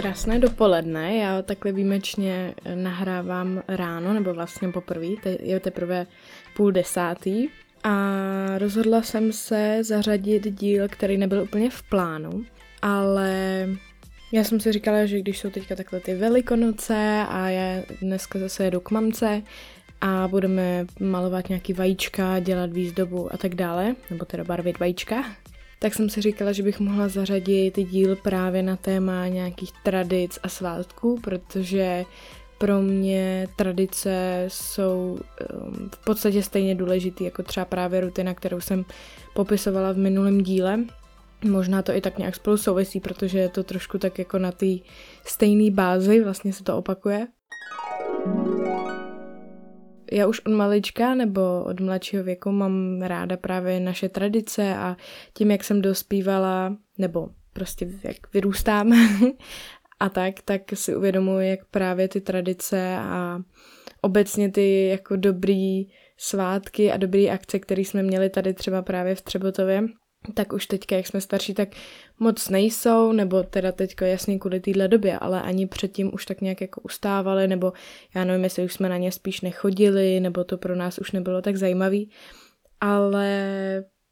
Krásné dopoledne, já takhle výjimečně nahrávám ráno, nebo vlastně poprvé, je teprve půl desátý. A rozhodla jsem se zařadit díl, který nebyl úplně v plánu, ale já jsem si říkala, že když jsou teďka takhle ty velikonoce a já dneska zase jedu k mamce a budeme malovat nějaký vajíčka, dělat výzdobu a tak dále, nebo teda barvit vajíčka, tak jsem si říkala, že bych mohla zařadit díl právě na téma nějakých tradic a svátků, protože pro mě tradice jsou um, v podstatě stejně důležitý jako třeba právě rutina, kterou jsem popisovala v minulém díle. Možná to i tak nějak spolu souvisí, protože je to trošku tak jako na té stejné bázi, vlastně se to opakuje já už od malička nebo od mladšího věku mám ráda právě naše tradice a tím, jak jsem dospívala, nebo prostě jak vyrůstám a tak, tak si uvědomuji, jak právě ty tradice a obecně ty jako dobrý svátky a dobrý akce, které jsme měli tady třeba právě v Třebotově, tak už teďka, jak jsme starší, tak moc nejsou, nebo teda teďka jasně kvůli téhle době, ale ani předtím už tak nějak jako ustávali, nebo já nevím, jestli už jsme na ně spíš nechodili, nebo to pro nás už nebylo tak zajímavý, ale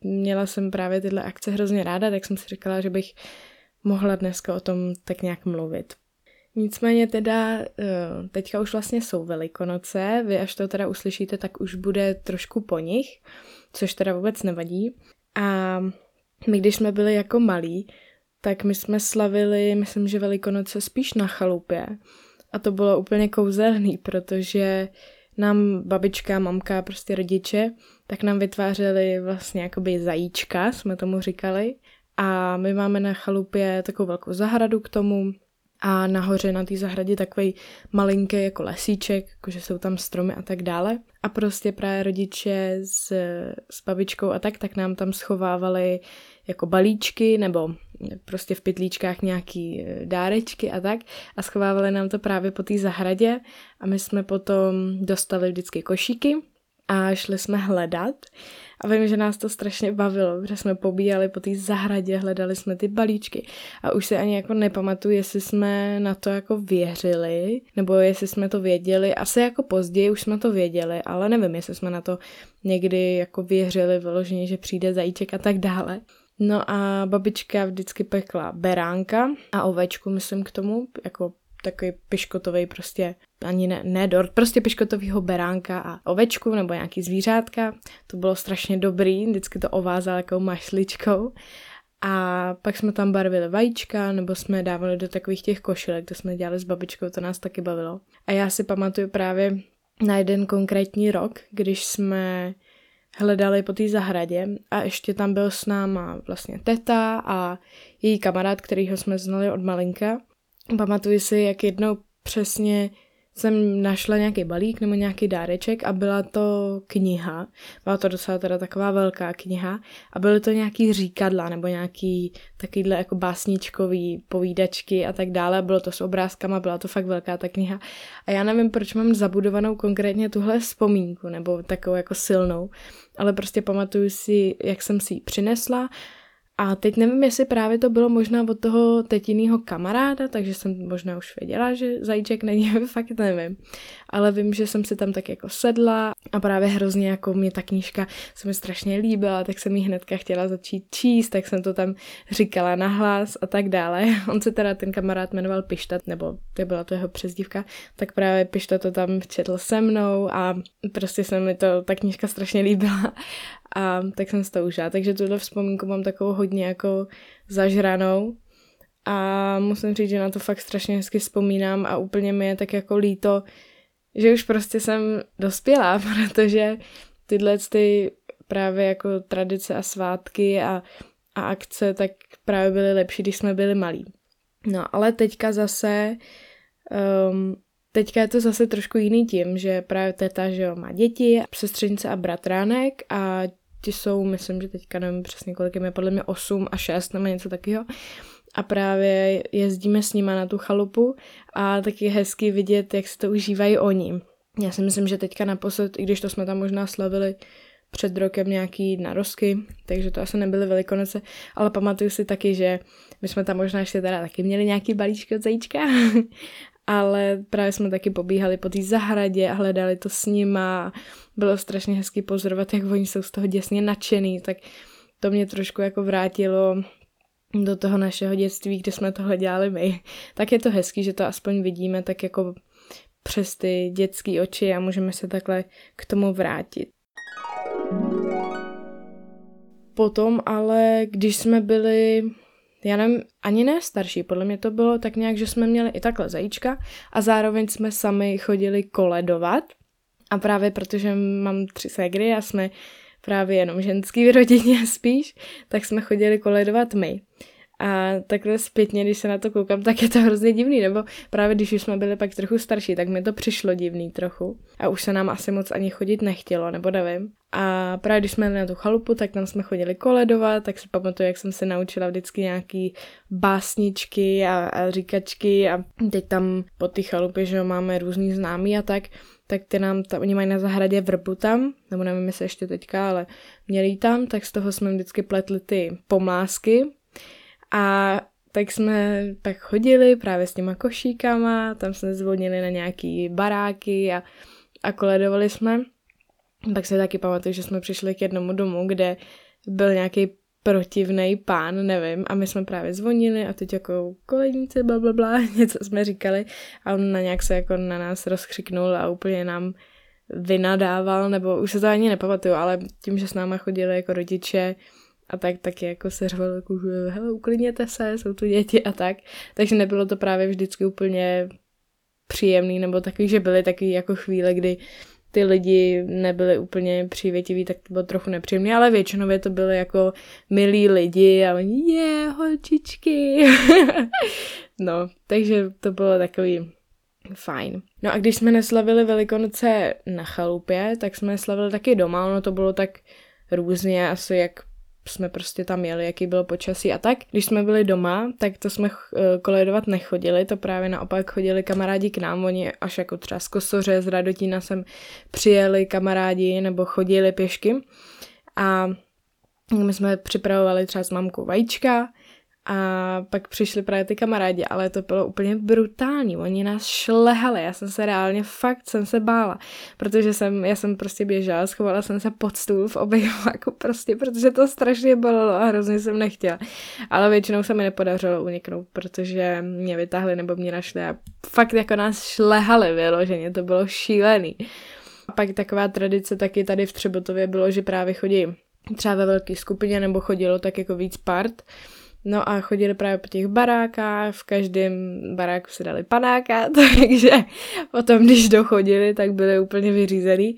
měla jsem právě tyhle akce hrozně ráda, tak jsem si říkala, že bych mohla dneska o tom tak nějak mluvit. Nicméně teda eh, teďka už vlastně jsou velikonoce, vy až to teda uslyšíte, tak už bude trošku po nich, což teda vůbec nevadí. A my, když jsme byli jako malí, tak my jsme slavili, myslím, že Velikonoce spíš na chalupě. A to bylo úplně kouzelný, protože nám babička, mamka, prostě rodiče, tak nám vytvářeli vlastně jakoby zajíčka, jsme tomu říkali. A my máme na chalupě takovou velkou zahradu k tomu, a nahoře na té zahradě takový malinký jako lesíček, jakože jsou tam stromy a tak dále. A prostě právě rodiče s, s babičkou a tak, tak nám tam schovávali jako balíčky nebo prostě v pytlíčkách nějaký e, dárečky a tak a schovávali nám to právě po té zahradě a my jsme potom dostali vždycky košíky a šli jsme hledat a vím, že nás to strašně bavilo, protože jsme pobíjali po té zahradě, hledali jsme ty balíčky a už se ani jako nepamatuju, jestli jsme na to jako věřili, nebo jestli jsme to věděli. Asi jako později už jsme to věděli, ale nevím, jestli jsme na to někdy jako věřili vyloženě, že přijde zajíček a tak dále. No a babička vždycky pekla beránka a ovečku, myslím k tomu, jako takový piškotový prostě, ani ne, ne dort, prostě piškotovýho beránka a ovečku nebo nějaký zvířátka. To bylo strašně dobrý, vždycky to ovázal jako mašličkou. A pak jsme tam barvili vajíčka, nebo jsme dávali do takových těch košilek, to jsme dělali s babičkou, to nás taky bavilo. A já si pamatuju právě na jeden konkrétní rok, když jsme hledali po té zahradě a ještě tam byl s náma vlastně teta a její kamarád, kterýho jsme znali od malinka Pamatuji si, jak jednou přesně jsem našla nějaký balík nebo nějaký dáreček a byla to kniha. Byla to docela teda taková velká kniha a byly to nějaký říkadla nebo nějaký takovýhle jako básničkový povídačky a tak dále. Bylo to s obrázkama, byla to fakt velká ta kniha. A já nevím, proč mám zabudovanou konkrétně tuhle vzpomínku nebo takovou jako silnou, ale prostě pamatuju si, jak jsem si ji přinesla a teď nevím, jestli právě to bylo možná od toho tetiného kamaráda, takže jsem možná už věděla, že zajíček není, fakt nevím. Ale vím, že jsem si tam tak jako sedla a právě hrozně jako mě ta knížka se mi strašně líbila, tak jsem ji hnedka chtěla začít číst, tak jsem to tam říkala nahlas a tak dále. On se teda ten kamarád jmenoval Pišta, nebo to byla to jeho přezdívka, tak právě Pišta to tam četl se mnou a prostě se mi to ta knížka strašně líbila a tak jsem si to užila. Takže tuhle vzpomínku mám takovou hodně jako zažranou a musím říct, že na to fakt strašně hezky vzpomínám a úplně mi je tak jako líto, že už prostě jsem dospělá, protože tyhle ty právě jako tradice a svátky a, a akce tak právě byly lepší, když jsme byli malí. No ale teďka zase um, Teďka je to zase trošku jiný tím, že právě teta, že jo, má děti, sestřenice a bratránek a ti jsou, myslím, že teďka nevím přesně kolik je, podle mě 8 a 6 nebo něco takového. A právě jezdíme s nima na tu chalupu a taky je hezky vidět, jak se to užívají oni. Já si myslím, že teďka naposled, i když to jsme tam možná slavili před rokem nějaký narosky, takže to asi nebyly velikonoce, ale pamatuju si taky, že my jsme tam možná ještě teda taky měli nějaký balíčky od zajíčka, ale právě jsme taky pobíhali po té zahradě a hledali to s nima. Bylo strašně hezky pozorovat, jak oni jsou z toho děsně nadšený, tak to mě trošku jako vrátilo do toho našeho dětství, kde jsme tohle dělali my. Tak je to hezký, že to aspoň vidíme tak jako přes ty dětské oči a můžeme se takhle k tomu vrátit. Potom ale, když jsme byli, já nevím, ani ne starší, podle mě to bylo tak nějak, že jsme měli i takhle zajíčka a zároveň jsme sami chodili koledovat. A právě protože mám tři ségry a jsme právě jenom ženský v rodině spíš, tak jsme chodili koledovat my. A takhle zpětně, když se na to koukám, tak je to hrozně divný, nebo právě když už jsme byli pak trochu starší, tak mi to přišlo divný trochu. A už se nám asi moc ani chodit nechtělo, nebo nevím. A právě když jsme jeli na tu chalupu, tak tam jsme chodili koledovat, tak si pamatuju, jak jsem se naučila vždycky nějaký básničky a, a říkačky a teď tam po té chalupě, že máme různý známý a tak, tak ty nám, tam, oni mají na zahradě vrbu tam, nebo nevím, jestli ještě teďka, ale měli tam, tak z toho jsme vždycky pletli ty pomlásky, a tak jsme tak chodili právě s těma košíkama, tam jsme zvonili na nějaký baráky a, a koledovali jsme. Pak se taky pamatuju, že jsme přišli k jednomu domu, kde byl nějaký protivný pán, nevím, a my jsme právě zvonili a teď jako koledníci, bla, bla, bla, něco jsme říkali a on na nějak se jako na nás rozkřiknul a úplně nám vynadával, nebo už se to ani nepamatuju, ale tím, že s náma chodili jako rodiče, a tak taky jako se řval, jako, že hele, uklidněte se, jsou tu děti a tak. Takže nebylo to právě vždycky úplně příjemný, nebo takový, že byly taky jako chvíle, kdy ty lidi nebyli úplně přívětiví, tak to bylo trochu nepříjemné, ale většinově to byly jako milí lidi a oni, je, holčičky. no, takže to bylo takový fajn. No a když jsme neslavili Velikonoce na chalupě, tak jsme slavili taky doma, ono to bylo tak různě, asi jak jsme prostě tam jeli, jaký bylo počasí a tak. Když jsme byli doma, tak to jsme eh, koledovat nechodili, to právě naopak chodili kamarádi k nám, oni až jako třeba z Kosoře, z Radotína sem přijeli kamarádi nebo chodili pěšky a my jsme připravovali třeba s mamkou vajíčka, a pak přišli právě ty kamarádi, ale to bylo úplně brutální. Oni nás šlehali, já jsem se reálně fakt jsem se bála, protože jsem, já jsem prostě běžela, schovala jsem se pod stůl v obejváku prostě, protože to strašně bolelo a hrozně jsem nechtěla. Ale většinou se mi nepodařilo uniknout, protože mě vytáhli nebo mě našli a fakt jako nás šlehali vyloženě, to bylo šílený. A pak taková tradice taky tady v Třebotově bylo, že právě chodí třeba ve velké skupině nebo chodilo tak jako víc part, No a chodili právě po těch barákách, v každém baráku se dali panáka, takže potom, když dochodili, tak byli úplně vyřízený.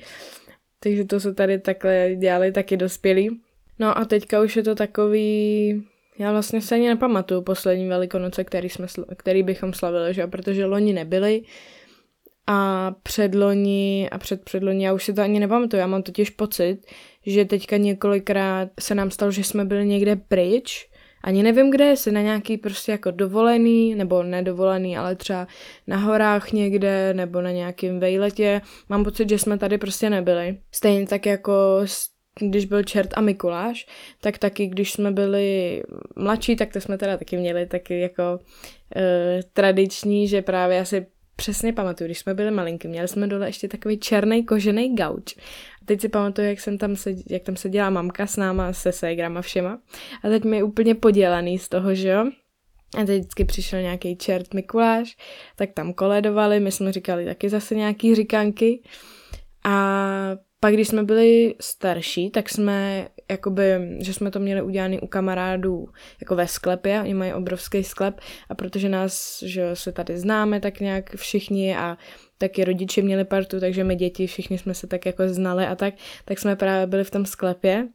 Takže to se tady takhle dělali taky dospělí. No a teďka už je to takový... Já vlastně se ani nepamatuju poslední velikonoce, který, jsme, který bychom slavili, že? protože loni nebyli a předloni a před předloni, já už si to ani nepamatuju, já mám totiž pocit, že teďka několikrát se nám stalo, že jsme byli někde pryč ani nevím kde, jestli na nějaký prostě jako dovolený, nebo nedovolený, ale třeba na horách někde, nebo na nějakém vejletě. Mám pocit, že jsme tady prostě nebyli. Stejně tak jako když byl Čert a Mikuláš, tak taky, když jsme byli mladší, tak to jsme teda taky měli taky jako e, tradiční, že právě asi přesně pamatuju, když jsme byli malinky, měli jsme dole ještě takový černý kožený gauč. A teď si pamatuju, jak, jsem tam se, jak tam seděla mamka s náma, se ségrama všema. A teď mi je úplně podělaný z toho, že jo. A teď vždycky přišel nějaký čert Mikuláš, tak tam koledovali, my jsme říkali taky zase nějaký říkanky. A pak, když jsme byli starší, tak jsme, jakoby, že jsme to měli udělané u kamarádů jako ve sklepě, oni mají obrovský sklep a protože nás, že se tady známe tak nějak všichni a taky rodiče měli partu, takže my děti všichni jsme se tak jako znali a tak, tak jsme právě byli v tom sklepě.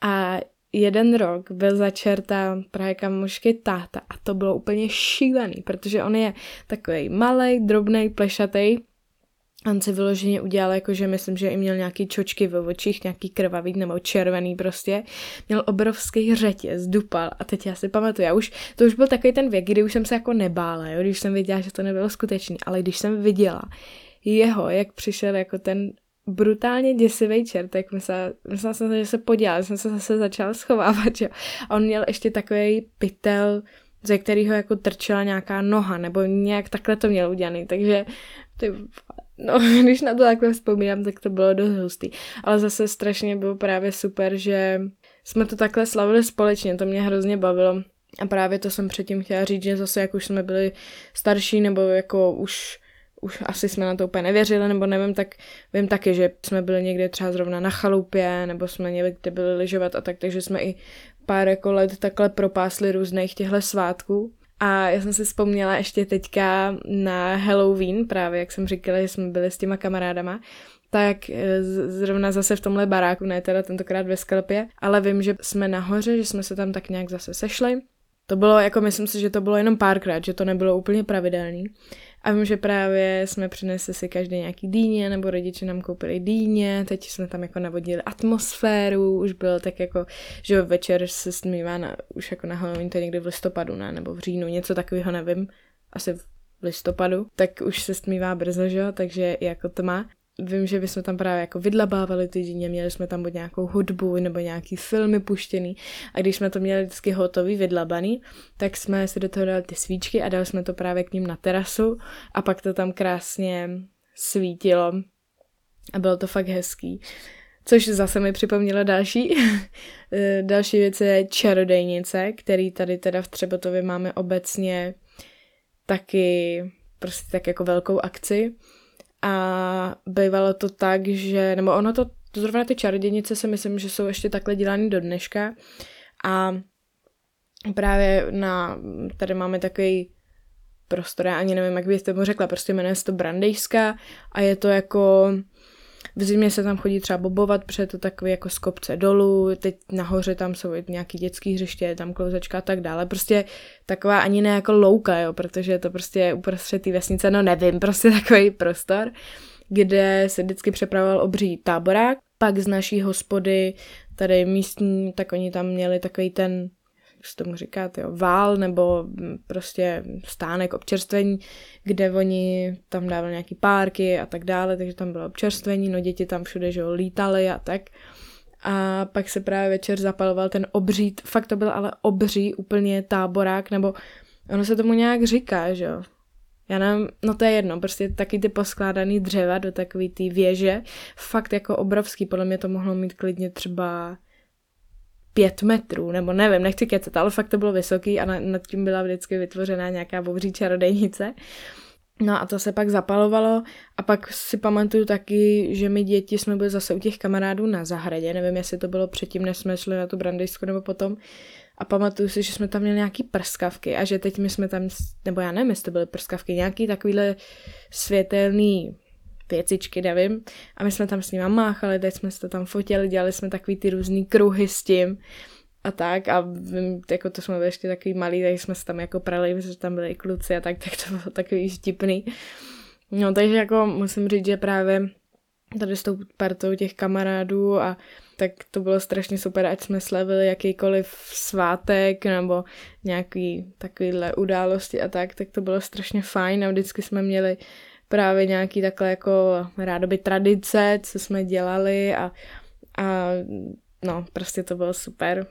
A jeden rok byl začerta právě kamošky táta a to bylo úplně šílený, protože on je takový malý, drobný, plešatý Si vyloženě udělal, jakože myslím, že i měl nějaký čočky ve očích, nějaký krvavý nebo červený prostě. Měl obrovský řetěz, dupal a teď já si pamatuju, já už, to už byl takový ten věk, kdy už jsem se jako nebála, jo, když jsem viděla, že to nebylo skutečný, ale když jsem viděla jeho, jak přišel jako ten brutálně děsivý čert, tak myslela, myslela jsem, že se podělal, jsem se zase začala schovávat, že? A on měl ještě takový pytel, ze kterého jako trčela nějaká noha, nebo nějak takhle to měl udělaný, takže ty, no, když na to takhle vzpomínám, tak to bylo dost hustý. Ale zase strašně bylo právě super, že jsme to takhle slavili společně, to mě hrozně bavilo. A právě to jsem předtím chtěla říct, že zase jak už jsme byli starší, nebo jako už už asi jsme na to úplně nevěřili, nebo nevím, tak vím taky, že jsme byli někde třeba zrovna na chalupě, nebo jsme někde byli lyžovat a tak, takže jsme i pár jako let takhle propásli různých těchto svátků. A já jsem si vzpomněla ještě teďka na Halloween, právě jak jsem říkala, že jsme byli s těma kamarádama, tak e, zrovna zase v tomhle baráku, ne teda tentokrát ve sklepě, ale vím, že jsme nahoře, že jsme se tam tak nějak zase sešli. To bylo, jako myslím si, že to bylo jenom párkrát, že to nebylo úplně pravidelný. A vím, že právě jsme přinesli si každý nějaký dýně, nebo rodiče nám koupili dýně, teď jsme tam jako navodili atmosféru, už bylo tak jako, že večer se smívá na, už jako na Halloween, to někdy v listopadu, ne, nebo v říjnu, něco takového nevím, asi v listopadu, tak už se stmívá brzo, že jo, takže jako tma vím, že bychom tam právě jako vydlabávali ty dýně, měli jsme tam buď nějakou hudbu nebo nějaký filmy puštěný a když jsme to měli vždycky hotový, vydlabaný, tak jsme si do toho dali ty svíčky a dali jsme to právě k ním na terasu a pak to tam krásně svítilo a bylo to fakt hezký. Což zase mi připomnělo další. další věc je čarodejnice, který tady teda v Třebotově máme obecně taky prostě tak jako velkou akci a bývalo to tak, že, nebo ono to, to zrovna ty čarodějnice si myslím, že jsou ještě takhle dělané do dneška. A právě na, tady máme takový prostor, já ani nevím, jak bych to řekla, prostě jmenuje se to Brandejska a je to jako v zimě se tam chodí třeba bobovat, protože je to takový jako z kopce dolů, teď nahoře tam jsou nějaký dětský hřiště, tam klouzečka a tak dále. Prostě taková ani ne jako louka, jo, protože to prostě uprostřed té vesnice, no nevím, prostě takový prostor, kde se vždycky přepravoval obří táborák. Pak z naší hospody, tady místní, tak oni tam měli takový ten jak se tomu říká, jo, vál nebo mm, prostě stánek občerstvení, kde oni tam dávali nějaký párky a tak dále, takže tam bylo občerstvení, no děti tam všude, že jo, lítali a tak. A pak se právě večer zapaloval ten obří, fakt to byl ale obří úplně táborák, nebo ono se tomu nějak říká, že jo, já nevím, no to je jedno, prostě taky ty poskládaný dřeva do takový ty věže, fakt jako obrovský, podle mě to mohlo mít klidně třeba pět metrů, nebo nevím, nechci kecat, ale fakt to bylo vysoký a nad tím byla vždycky vytvořená nějaká bobří čarodejnice. No a to se pak zapalovalo a pak si pamatuju taky, že my děti jsme byli zase u těch kamarádů na zahradě, nevím, jestli to bylo předtím, než jsme šli na tu brandejsku nebo potom. A pamatuju si, že jsme tam měli nějaký prskavky a že teď my jsme tam, nebo já nevím, jestli to byly prskavky, nějaký takovýhle světelný věcičky, nevím. A my jsme tam s nima máchali, teď jsme se to tam fotili, dělali jsme takový ty různý kruhy s tím a tak a vím, jako to jsme byli ještě takový malý, tak jsme se tam jako prali, že tam byli kluci a tak, tak to bylo takový štipný. No takže jako musím říct, že právě tady s tou partou těch kamarádů a tak to bylo strašně super, ať jsme slavili jakýkoliv svátek nebo nějaký takovýhle události a tak, tak to bylo strašně fajn a vždycky jsme měli právě nějaký takhle jako rádoby tradice, co jsme dělali a, a no, prostě to bylo super.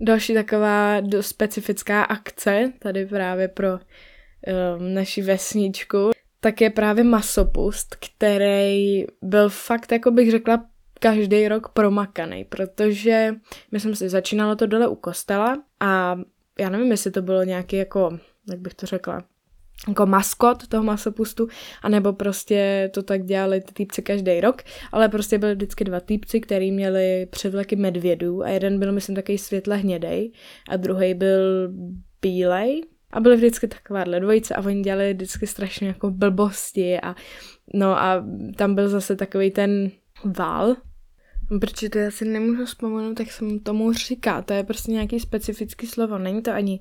Další taková specifická akce tady právě pro um, naši vesničku, tak je právě masopust, který byl fakt, jako bych řekla, každý rok promakaný, protože myslím si, začínalo to dole u kostela a já nevím, jestli to bylo nějaký jako jak bych to řekla, jako maskot toho masopustu, anebo prostě to tak dělali ty týpci každý rok, ale prostě byly vždycky dva týpci, který měli převleky medvědů a jeden byl, myslím, takový světle hnědej a druhý byl bílej a byly vždycky takováhle dvojice a oni dělali vždycky strašně jako blbosti a no a tam byl zase takový ten vál, protože to já si nemůžu vzpomenout, tak jsem tomu říká, to je prostě nějaký specifický slovo, není to ani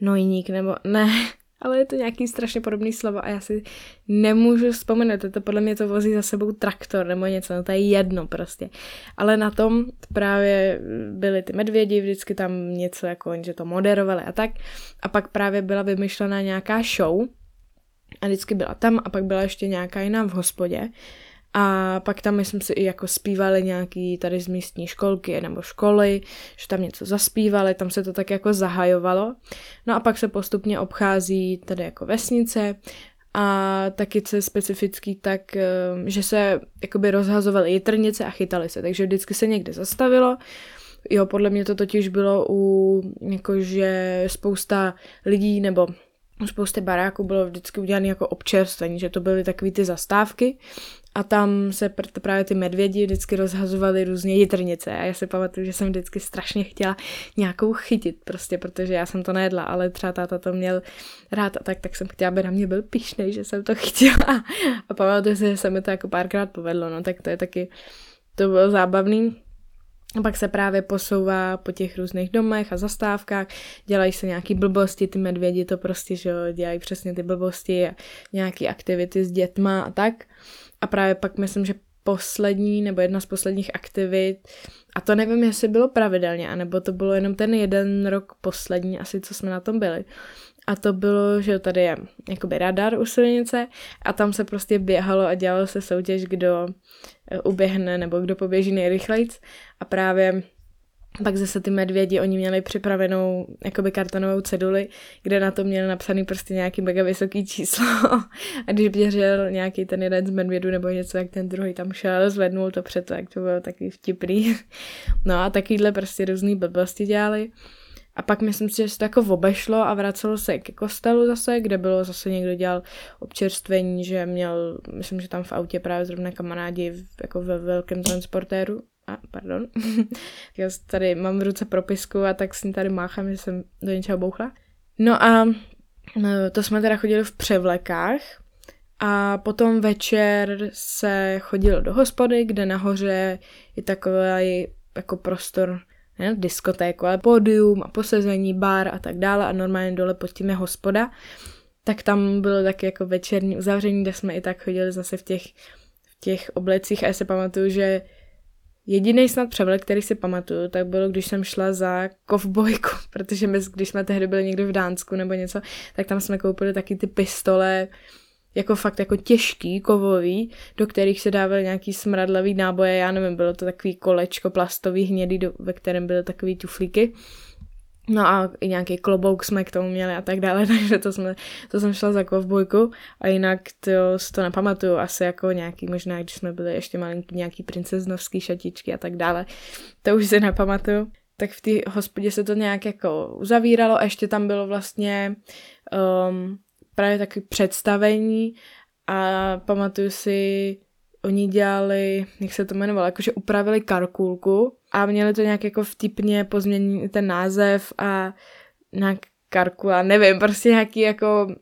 nojník nebo ne, ale je to nějaký strašně podobný slovo a já si nemůžu vzpomenout, to podle mě to vozí za sebou traktor nebo něco, no to je jedno prostě. Ale na tom právě byly ty medvědi, vždycky tam něco jako že to moderovali a tak. A pak právě byla vymyšlená nějaká show, A vždycky byla tam a pak byla ještě nějaká jiná v hospodě. A pak tam, myslím si, i jako zpívali nějaký tady z místní školky nebo školy, že tam něco zaspívali, tam se to tak jako zahajovalo. No a pak se postupně obchází tady jako vesnice a taky co je specifický, tak eh, že se jakoby rozhazovaly jitrnice a chytali se, takže vždycky se někde zastavilo, Jo, podle mě to totiž bylo u, jakože spousta lidí nebo spousty baráků bylo vždycky udělané jako občerstvení, že to byly takové ty zastávky a tam se pr- právě ty medvědi vždycky rozhazovaly různě jitrnice a já si pamatuju, že jsem vždycky strašně chtěla nějakou chytit prostě, protože já jsem to nejedla, ale třeba táta to měl rád a tak, tak jsem chtěla, aby na mě byl pišnej, že jsem to chtěla a pamatuju si, že se mi to jako párkrát povedlo, no tak to je taky, to bylo zábavný. A pak se právě posouvá po těch různých domech a zastávkách, dělají se nějaký blbosti, ty medvědi to prostě, že jo, dělají přesně ty blbosti a nějaký aktivity s dětma a tak. A právě pak myslím, že poslední nebo jedna z posledních aktivit, a to nevím, jestli bylo pravidelně, anebo to bylo jenom ten jeden rok poslední, asi co jsme na tom byli. A to bylo, že tady je jakoby radar u silnice a tam se prostě běhalo a dělalo se soutěž, kdo eh, uběhne nebo kdo poběží nejrychlejc. A právě pak zase ty medvědi, oni měli připravenou jakoby kartonovou ceduli, kde na to měli napsaný prostě nějaký mega vysoký číslo. A když běžel nějaký ten jeden z medvědů nebo něco, jak ten druhý tam šel, zvednul to před to, jak to bylo taky vtipný. No a takovýhle prostě různý blbosti dělali. A pak myslím si, že se to jako obešlo a vracelo se ke kostelu zase, kde bylo zase někdo dělal občerstvení, že měl, myslím, že tam v autě právě zrovna kamarádi jako ve velkém transportéru. A, pardon. Já tady mám v ruce propisku a tak s ní tady máchám, že jsem do něčeho bouchla. No a no, to jsme teda chodili v převlekách a potom večer se chodilo do hospody, kde nahoře je takový jako prostor ne, diskotéku, ale pódium a posezení, bar a tak dále a normálně dole pod tím je hospoda, tak tam bylo taky jako večerní uzavření, kde jsme i tak chodili zase v těch, v těch oblecích a já si pamatuju, že Jediný snad převlek, který si pamatuju, tak bylo, když jsem šla za kovbojku, protože my, když jsme tehdy byli někde v Dánsku nebo něco, tak tam jsme koupili taky ty pistole, jako fakt jako těžký, kovový, do kterých se dávaly nějaký smradlavý náboje, já nevím, bylo to takový kolečko plastový hnědý, do, ve kterém byly takový tuflíky. No a i nějaký klobouk jsme k tomu měli a tak dále, takže to, jsme, to jsem šla za kovbojku. A jinak to, to nepamatuju, asi jako nějaký, možná když jsme byli ještě malinký, nějaký princeznovský šatičky a tak dále, to už si nepamatuju. Tak v té hospodě se to nějak jako uzavíralo a ještě tam bylo vlastně um, právě takový představení a pamatuju si, oni dělali, jak se to jmenovalo, jakože upravili karkulku a měli to nějak jako vtipně pozměnit ten název a nějak karkula, nevím, prostě nějaký jako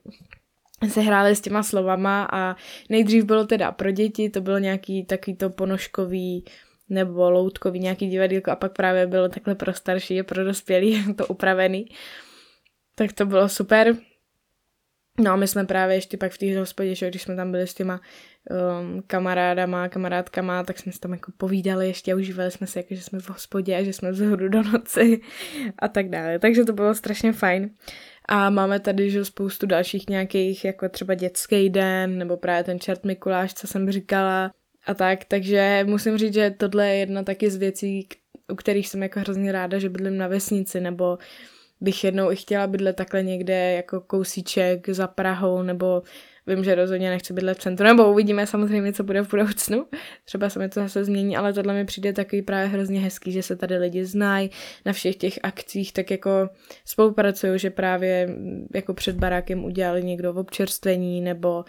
se hráli s těma slovama a nejdřív bylo teda pro děti, to bylo nějaký takový to ponožkový nebo loutkový nějaký divadílko a pak právě bylo takhle pro starší a pro dospělý to upravený. Tak to bylo super. No a my jsme právě ještě pak v té hospodě, že když jsme tam byli s těma um, kamarádama, kamarádkama, tak jsme se tam jako povídali ještě a užívali jsme se, jako, že jsme v hospodě a že jsme vzhůru do noci a tak dále. Takže to bylo strašně fajn. A máme tady že spoustu dalších nějakých, jako třeba dětský den, nebo právě ten čert Mikuláš, co jsem říkala a tak. Takže musím říct, že tohle je jedna taky z věcí, u kterých jsem jako hrozně ráda, že bydlím na vesnici, nebo bych jednou i chtěla bydlet takhle někde jako kousíček za Prahou, nebo vím, že rozhodně nechci bydlet v centru, nebo uvidíme samozřejmě, co bude v budoucnu. Třeba se mi to zase změní, ale tohle mi přijde takový právě hrozně hezký, že se tady lidi znají na všech těch akcích, tak jako spolupracují, že právě mm, jako před barákem udělali někdo v občerstvení, nebo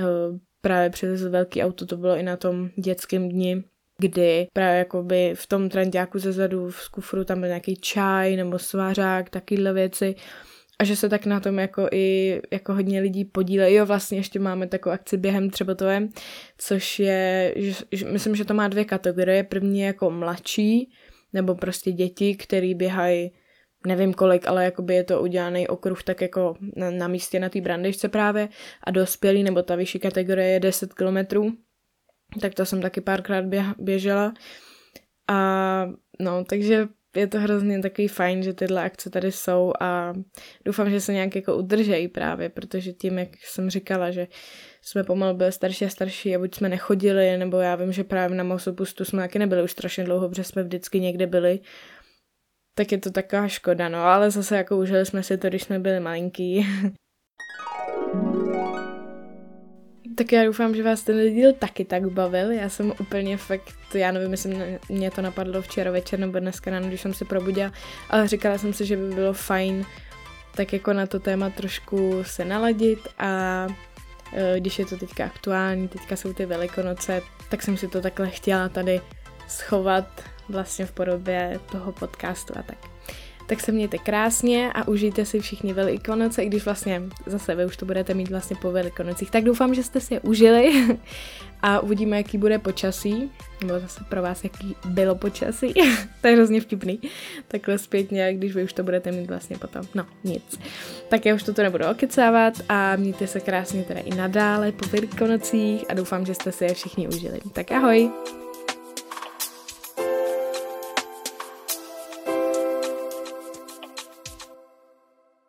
uh, právě přes velký auto, to bylo i na tom dětském dni, kdy právě jakoby v tom trendiáku zezadu v kufru tam byl nějaký čaj nebo svářák, takovýhle věci a že se tak na tom jako i jako hodně lidí podílejí. Jo, vlastně ještě máme takovou akci během třebotové, což je, že, že, myslím, že to má dvě kategorie. První je jako mladší, nebo prostě děti, který běhají nevím kolik, ale jakoby je to udělaný okruh tak jako na, na místě na té brandičce právě a dospělý, nebo ta vyšší kategorie je 10 kilometrů tak to jsem taky párkrát běžela. A no, takže je to hrozně takový fajn, že tyhle akce tady jsou a doufám, že se nějak jako udržejí právě, protože tím, jak jsem říkala, že jsme pomalu byli starší a starší a buď jsme nechodili, nebo já vím, že právě na Mousopustu jsme taky nebyli už strašně dlouho, protože jsme vždycky někde byli, tak je to taková škoda, no ale zase jako užili jsme si to, když jsme byli malinký. Tak já doufám, že vás ten díl taky tak bavil. Já jsem úplně fakt, já nevím, jestli mě to napadlo včera večer nebo dneska ráno, když jsem se probudila, ale říkala jsem si, že by bylo fajn tak jako na to téma trošku se naladit a e, když je to teďka aktuální, teďka jsou ty velikonoce, tak jsem si to takhle chtěla tady schovat vlastně v podobě toho podcastu a tak tak se mějte krásně a užijte si všichni Velikonoce, i když vlastně zase vy už to budete mít vlastně po Velikonocích. Tak doufám, že jste si je užili a uvidíme, jaký bude počasí, nebo zase pro vás, jaký bylo počasí. to je hrozně vtipný. Takhle zpětně, když vy už to budete mít vlastně potom. No, nic. Tak já už toto nebudu okecávat a mějte se krásně teda i nadále po Velikonocích a doufám, že jste si je všichni užili. Tak ahoj!